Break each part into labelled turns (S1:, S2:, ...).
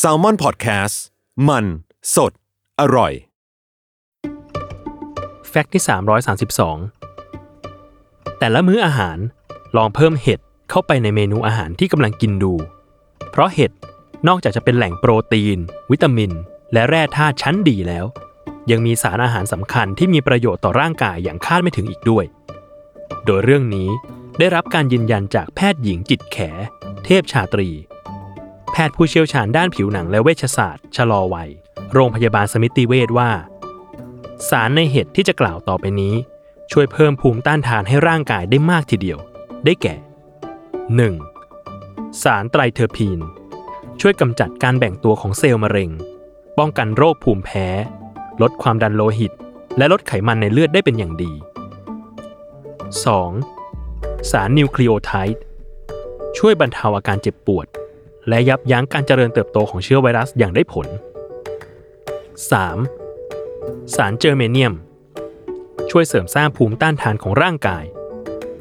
S1: s a l ม o n PODCAST มัน สด อร่อย
S2: แฟกต์ที่ 332 แต่ละมื้ออาหารลองเพิ่มเห็ดเข้าไปในเมนูอาหารที่กำลังกินดู เพราะเห็ดนอกจากจะเป็นแหล่งโปรตีน วิตามิน และแร่ธาตุชั้นดีแล้ว ยังมีสารอาหารสำคัญที่มีประโยชน์ต่อร่างกายอย่างคาดไม่ถึงอีกด้วย โดยเรื่องนี้ได้รับการยืนยันจากแพทย์หญิงจิตแข เทพชาตรี แพทย์ผู้เชี่ยวชาญด้านผิวหนังและเวชศาสตร์ ชะลอวัย โรงพยาบาลสมิติเวชว่า สารในเห็ดที่จะกล่าวต่อไปนี้ ช่วยเพิ่มภูมิต้านทานให้ร่างกายได้มากทีเดียว ได้แก่ 1. สารไตรเทอร์พีน ช่วยกำจัดการแบ่งตัวของเซลล์มะเร็ง ป้องกันโรคภูมิแพ้ ลดความดันโลหิต และลดไขมันในเลือดได้เป็นอย่างดี 2. สารนิวคลีโอไทด์ช่วยบรรเทาอาการเจ็บปวด และยับยั้งการเจริญเติบโตของเชื้อไวรัสอย่างได้ผล 3. สารเจอร์เมเนียม ช่วยเสริมสร้างภูมิต้านทานของร่างกาย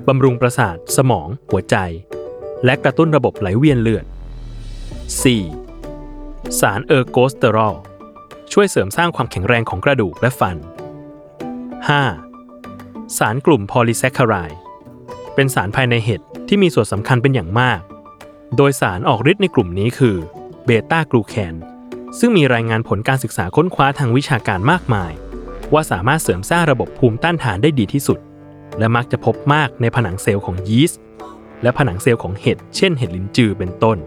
S2: บำรุงประสาท สมอง หัวใจ และกระตุ้นระบบไหลเวียนเลือด 4. สารเออร์โกสเตอรอลช่วยเสริมสร้างความแข็งแรงของกระดูกและฟัน 5. สารกลุ่มพอลิแซ็กคาไรด์เป็นสารภายในเห็ดที่มีส่วนสำคัญเป็นอย่างมาก โดยสารออกฤทธิ์ในกลุ่มนี้คือเบต้ากลูแคนซึ่งมีรายงานผลการศึกษาค้นคว้าทางวิชาการมากมาย ว่าสามารถเสริมสร้างระบบภูมิต้านทานได้ดีที่สุด และมักจะพบมากในผนังเซลล์ของยีสต์และผนังเซลล์ของเห็ดเช่นเห็ดหลินจือเป็นต้น